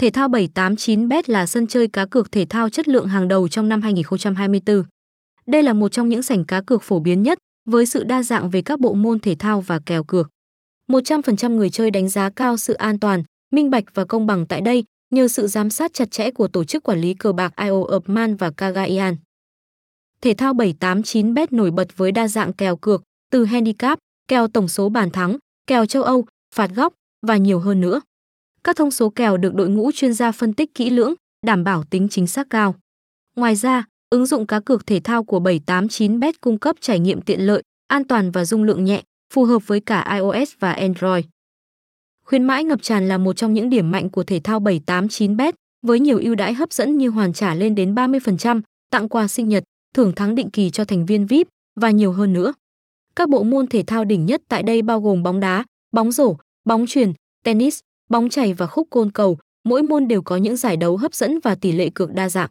Thể thao 789bet là sân chơi cá cược thể thao chất lượng hàng đầu trong năm 2024. Đây là một trong những sảnh cá cược phổ biến nhất với sự đa dạng về các bộ môn thể thao và kèo cược. 100% người chơi đánh giá cao sự an toàn, minh bạch và công bằng tại đây nhờ sự giám sát chặt chẽ của tổ chức quản lý cờ bạc IO Upman và Kagaian. Thể thao 789bet nổi bật với đa dạng kèo cược, từ handicap, kèo tổng số bàn thắng, kèo châu Âu, phạt góc và nhiều hơn nữa. Các thông số kèo được đội ngũ chuyên gia phân tích kỹ lưỡng, đảm bảo tính chính xác cao. Ngoài ra, ứng dụng cá cược thể thao của 789bet cung cấp trải nghiệm tiện lợi, an toàn và dung lượng nhẹ, phù hợp với cả iOS và Android. Khuyến mãi ngập tràn là một trong những điểm mạnh của thể thao 789bet, với nhiều ưu đãi hấp dẫn như hoàn trả lên đến 30%, tặng quà sinh nhật, thưởng thắng định kỳ cho thành viên VIP và nhiều hơn nữa. Các bộ môn thể thao đỉnh nhất tại đây bao gồm bóng đá, bóng rổ, bóng chuyền, tennis, bóng chày và khúc côn cầu, mỗi môn đều có những giải đấu hấp dẫn và tỷ lệ cược đa dạng.